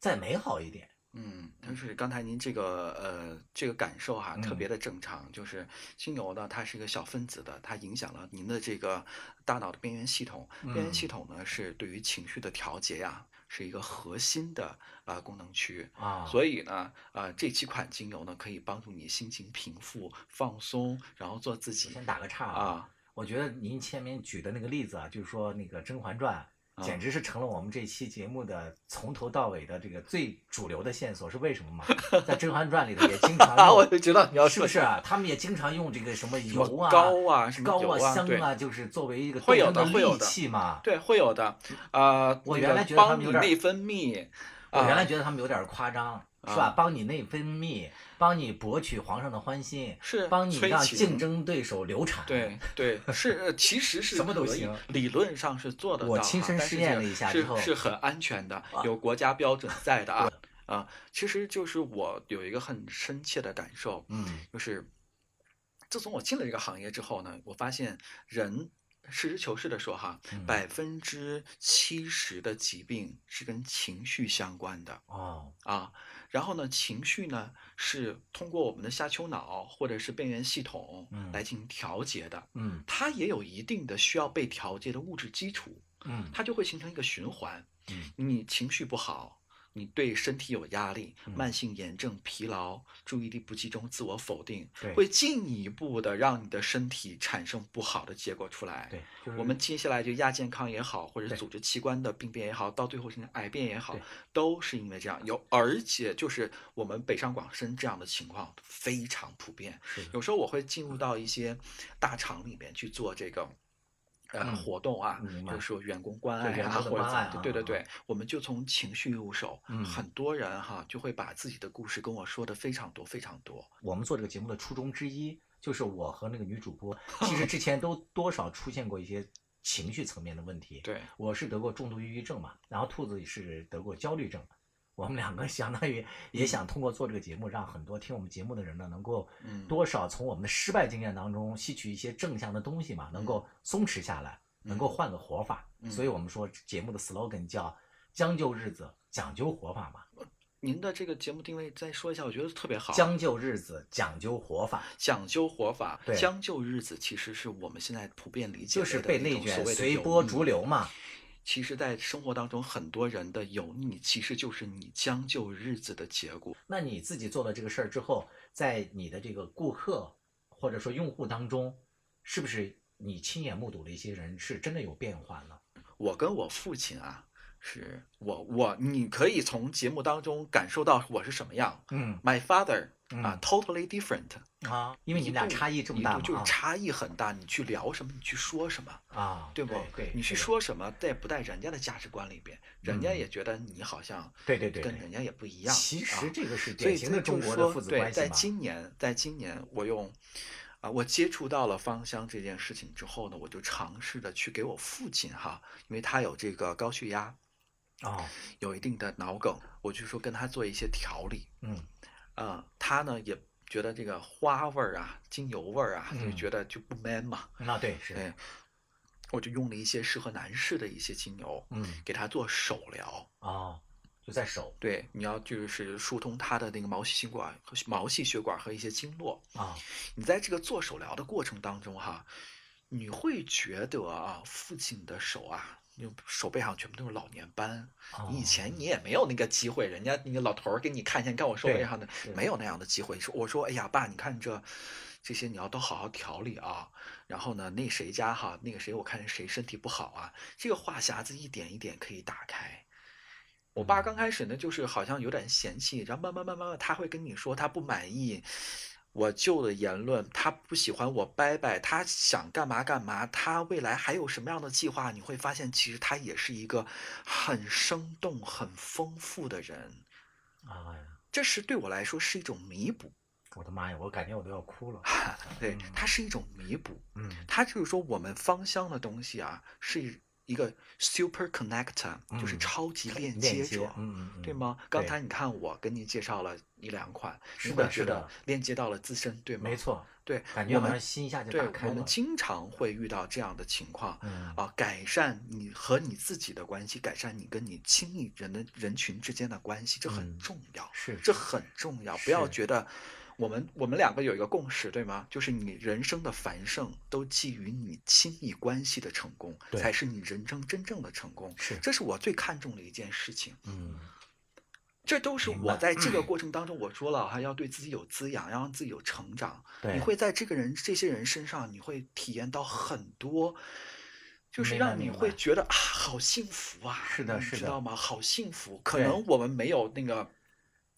再美好一点。嗯，但是刚才您这个呃这个感受哈，特嗯别的正常，就是精油呢，它是一个小分子的，它影响了您的这个大脑的边缘系统，边缘系嗯统呢是对于情绪的调节呀，是一个核心的啊、呃功能区。啊，所以呢，呃，这几款精油呢，可以帮助你心情平复、放松，然后做自己我先打个岔啊。我觉得您前面举的那个例子啊，就是说那个《甄嬛传》。啊简直是成了我们这期节目的从头到尾的这个最主流的线索，是为什么吗？在《甄嬛传》里头也经常 [LAUGHS] 用，我，就知道你要说是不是啊？他们也经常用这个什么油啊、膏啊，什么膏油啊，香啊，就是作为一个会有的会有的器嘛。对，会有的，呃，我原来觉得他们有点内分泌，啊我原来觉得他们有点夸张，是吧啊？帮你内分泌，帮你博取皇上的欢心，是帮你让竞争对手流产。对对，是呃其实是 [LAUGHS] 什么都行理论上是做得到哈，我亲身试验了一下之后是是很安全的啊，有国家标准在的啊啊，其实就是我有一个很深切的感受，嗯就是自从我进了这个行业之后呢，我发现人实事求是的说哈，嗯百分之七十的疾病是跟情绪相关的。哦啊，然后呢，情绪呢是通过我们的下丘脑或者是边缘系统嗯来进行调节的，嗯它也有一定的需要被调节的物质基础，嗯它就会形成一个循环。嗯你情绪不好，你对身体有压力，嗯慢性炎症、疲劳、注意力不集中、自我否定，会进一步的让你的身体产生不好的结果出来。对，就是我们接下来就亚健康也好，或者组织器官的病变也好，到最后甚至癌变也好，都是因为这样。有，而且就是我们北上广深这样的情况非常普遍。有时候我会进入到一些大厂里面去做这个呃嗯活动啊，就是说员工关爱啊，或者对对对，我们就从情绪入手，嗯很多人哈就会把自己的故事跟我说的非常多非常多。我们做这个节目的初衷之一，就是我和那个女主播，其实之前都多少出现过一些情绪层面的问题。[LAUGHS] 对，我是得过重度抑郁症嘛，然后兔子也是得过焦虑症。我们两个相当于也想通过做这个节目，让很多听我们节目的人呢，能够嗯多少从我们的失败经验当中吸取一些正向的东西嘛，能够松弛下来，能够换个活法。嗯所以我们说节目的 slogan 叫“将就日子，讲究活法”嘛。您的这个节目定位再说一下，我觉得特别好。将就日子，讲究活法，讲究活法，对将就日子，其实是我们现在普遍理解就是被内卷随波逐流嘛。其实，在生活当中，很多人的油腻，其实就是你将就日子的结果。那你自己做了这个事儿之后，在你的这个顾客或者说用户当中，是不是你亲眼目睹了一些人是真的有变化呢？我跟我父亲啊，是我我，你可以从节目当中感受到我是什么样。嗯 My father 啊、嗯 t o t a l l y different，啊，因为你们俩差异这么大就是差异很大。你去聊什么，你去说什么，啊，对不？对，你去，说什么，在不在人家的价值观里边，人家嗯也觉得你好像对对对对跟人家也不一样。其实啊这个是典型的中国父子关系嘛。今年，在今年，我用啊，我接触到了芳香这件事情之后呢，我就尝试着去给我父亲哈，因为他有这个高血压，哦，有一定的脑梗，我就说跟他做一些调理。嗯啊，他呢也觉得这个花味儿啊、精油味儿啊，就嗯觉得就不 man 嘛。那对是，对，我就用了一些适合男士的一些精油，嗯给他做手疗。哦，就在手对，你要就是疏通他的那个毛细血管和毛细血管和一些经络。啊，你在这个做手疗的过程当中哈，你会觉得啊，父亲的手啊，就手背上全部都是老年斑。你以哦前你也没有那个机会，人家那个老头儿给你看一下，你看我手背对上的没有那样的机会。说我说，哎呀，爸，你看这这些你要都好好调理啊。然后呢，那谁家哈，那个谁我看谁身体不好啊，这个话匣子一点一点可以打开。我爸刚开始呢，就是好像有点嫌弃，然后慢慢慢慢慢，他会跟你说他不满意我舅的言论，他不喜欢我拜拜，他想干嘛干嘛，他未来还有什么样的计划？你会发现，其实他也是一个很生动、很丰富的人。啊呀，这是对我来说是一种弥补，我的妈呀，我感觉我都要哭了。对嗯，它是一种弥补。嗯它就是说，我们芳香的东西啊，是一个 super connector，、就是嗯超级链链接接者。嗯嗯嗯对吗？刚才你看我跟你介绍了一两款，是的是的链接到了自身，对吗？没，错，对，感觉好像我们心一下就对打开了我们。经常会遇到这样的情况。嗯啊，改善你和你自己的关系，改善你跟你亲密人的人群之间的关系，这很嗯重要，是这很重要。不要觉得我们我们两个有一个共识，对吗？就是你人生的繁盛都基于你亲密关系的成功，才是你人生真正的成功。是这是我最看重的一件事情。嗯这都是我在这个过程当中，我说了，哈要对自己有滋养，要让自己有成长。对你会在这个人、这些人身上，你会体验到很多，就是让你会觉得啊，好幸福啊！是的是的知道吗？好幸福。可能我们没有那个。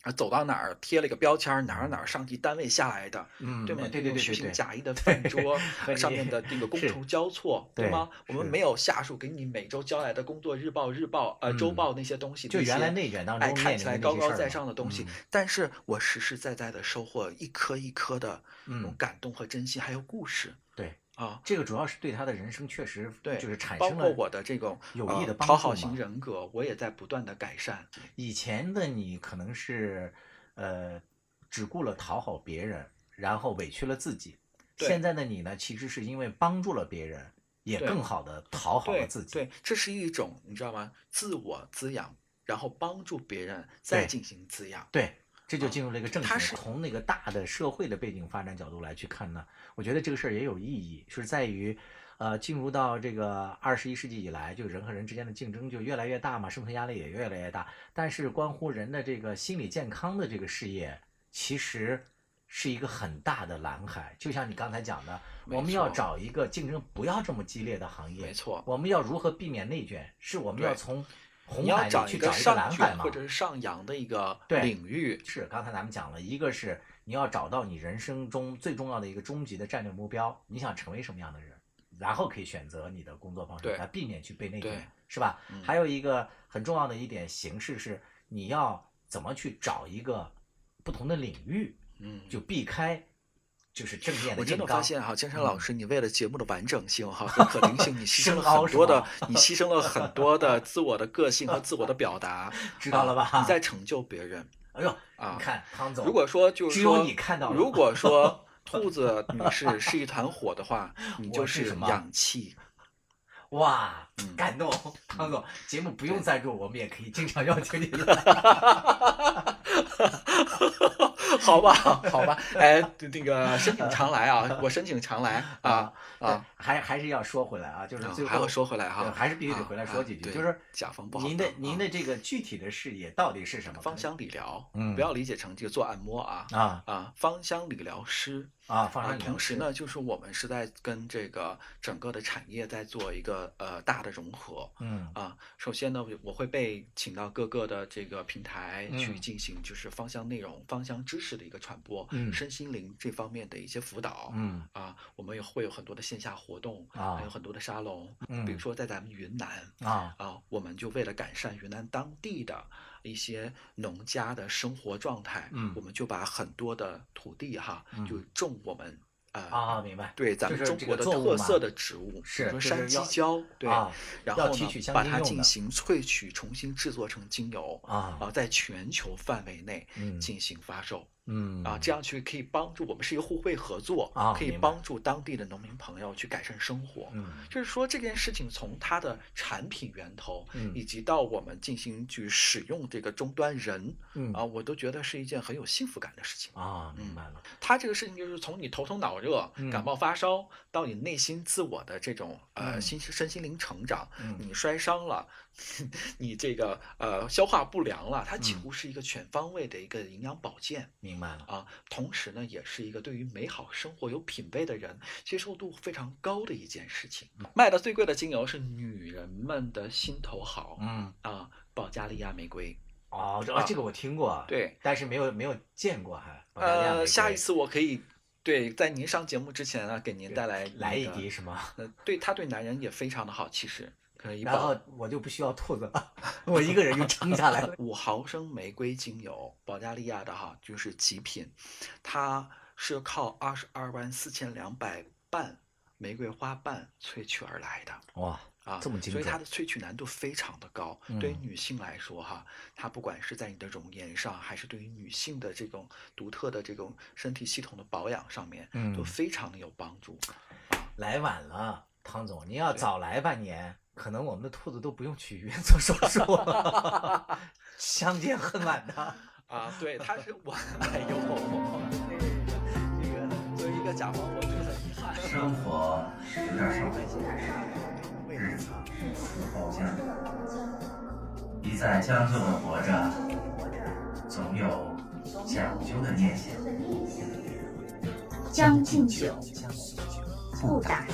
啊，走到哪儿贴了个标签，哪儿哪儿上级单位下来的，嗯对吗？对对对对对情假意的饭 [LAUGHS] 桌上面的那个 [LAUGHS] 觥筹交错，对对吗？我们没有下属给你每周交来的工作日报、日报呃周嗯报那些东西，就原来内卷当中看起来高高在上的东西嗯，但是我实实在在的收获一颗一颗的那种嗯感动和真心，还有故事对，啊。这个主要是对他的人生确实对，就是产包括生了我的这种有呃益的帮助讨好型人格，我也在不断的改善。以前的你可能是，呃，只顾了讨好别人，然后委屈了自己。现在的你呢，其实是因为帮助了别人，也更好的讨好了自己。对，这是一种你知道吗？自我滋养，然后帮助别人，再进行滋养。对，这就啊进入了一个正它是。从那个大的社会的背景发展角度来去看呢，我觉得这个事儿也有意义，是在于，呃，进入到这个二十一世纪以来，就人和人之间的竞争就越来越大嘛，生存压力也越来越大。但是关乎人的这个心理健康的这个事业，其实是一个很大的蓝海。就像你刚才讲的，我们要找一个竞争不要这么激烈的行业。没错我们要如何避免内卷？是我们要从红海找去找一个上卷蓝海嘛？或者是上扬的一个领域。是，刚才咱们讲了，一个是你要找到你人生中最重要的一个终极的战略目标，你想成为什么样的人？然后可以选择你的工作方式，来避免去被内对卷，是吧？嗯还有一个很重要的一点形式是，你要怎么去找一个不同的领域，嗯，就避开就是正面我真的发现哈，金山老嗯师，你为了节目的完整性哈和可能性，你牺牲了 [LAUGHS] 很多的，你牺牲了很多的自我的个性和自我的表达，[LAUGHS] 知道了吧啊你在成就别人。哎呦，啊你看汤总，如果说就是说，你看到如果说 [LAUGHS] 兔子女士是一团火的话，你就是氧气。哇嗯，感动，[LAUGHS] 汤总，节目不用赞助，我们也可以经常邀请你。来。[LAUGHS] 好吧，好吧，哎，那个申请常来啊，[LAUGHS] 我申请常来啊啊，还还是要说回来啊，就是最后还要说回来哈，还是必须得啊回来说几句，就是甲方不好您的您的这个具体的事业到底是什么？芳香理疗，嗯。不要理解成这个做按摩啊啊。啊，芳香理疗师。啊，芳香理疗师。同时呢，就是我们是在跟这个整个的产业在做一个呃大的融合嗯啊。首先呢，我我会被请到各个的这个平台去嗯进行就是芳香内容、芳香知识的一个传播，嗯身心灵这方面的一些辅导。嗯啊，我们也会有很多的线下活动，啊还有很多的沙龙，嗯比如说在咱们云南啊啊，我们就为了改善云南当地的一些农家的生活状态，嗯我们就把很多的土地哈，就嗯种我们呃啊，明白。对咱们中国的特色的植物，比是山鸡椒，对，啊然后把它进行萃取，重新制作成精油啊然后，在全球范围内嗯进行发售。嗯。啊，这样去可以帮助我们是一个互惠合作啊，可以帮助当地的农民朋友去改善生活。嗯。就是说这件事情从它的产品源头，嗯。以及到我们进行去使用这个终端人，嗯。啊，我都觉得是一件很有幸福感的事情。啊，明白了。它这个事情就是从你头疼脑热、嗯。感冒发烧，到你内心自我的这种呃嗯。心身心灵成长，嗯。你摔伤了，你这个呃消化不良了，它几嗯乎是一个全方位的一个营养保健。明白了。啊，同时呢，也是一个对于美好生活有品味的人接受度非常高的一件事情。嗯卖的最贵的精油是女人们的心头好，嗯，啊，保加利亚玫瑰。哦，这啊这个我听过，对，但是没有没有见过还。呃，下一次我可以对在您上节目之前呢，给您带来来一滴是吗？呃，对，它对男人也非常的好，其实可以然后。我就不需要兔子了，我一个人就撑下来了。[LAUGHS] 五毫升玫瑰精油，保加利亚的哈，就是极品，它是靠二十二万四千两百瓣玫瑰花瓣萃取而来的。哇，啊，这么精准所以它的萃取难度非常的高。对于嗯女性来说，哈，它不管是在你的容颜上，还是对于女性的这种独特的这种身体系统的保养上面，都嗯非常的有帮助。来晚了，汤总，您要早来半年，可能我们的兔子都不用去医院做手术了。[LAUGHS] 相见恨晚的。[LAUGHS] 啊，对，它是我，[LAUGHS] 哎呦，这个作为一个甲方，我觉得很遗憾。生活有点受苦，日子是包浆，一再将就的活着，总有讲究的念想。将进酒，不打烊。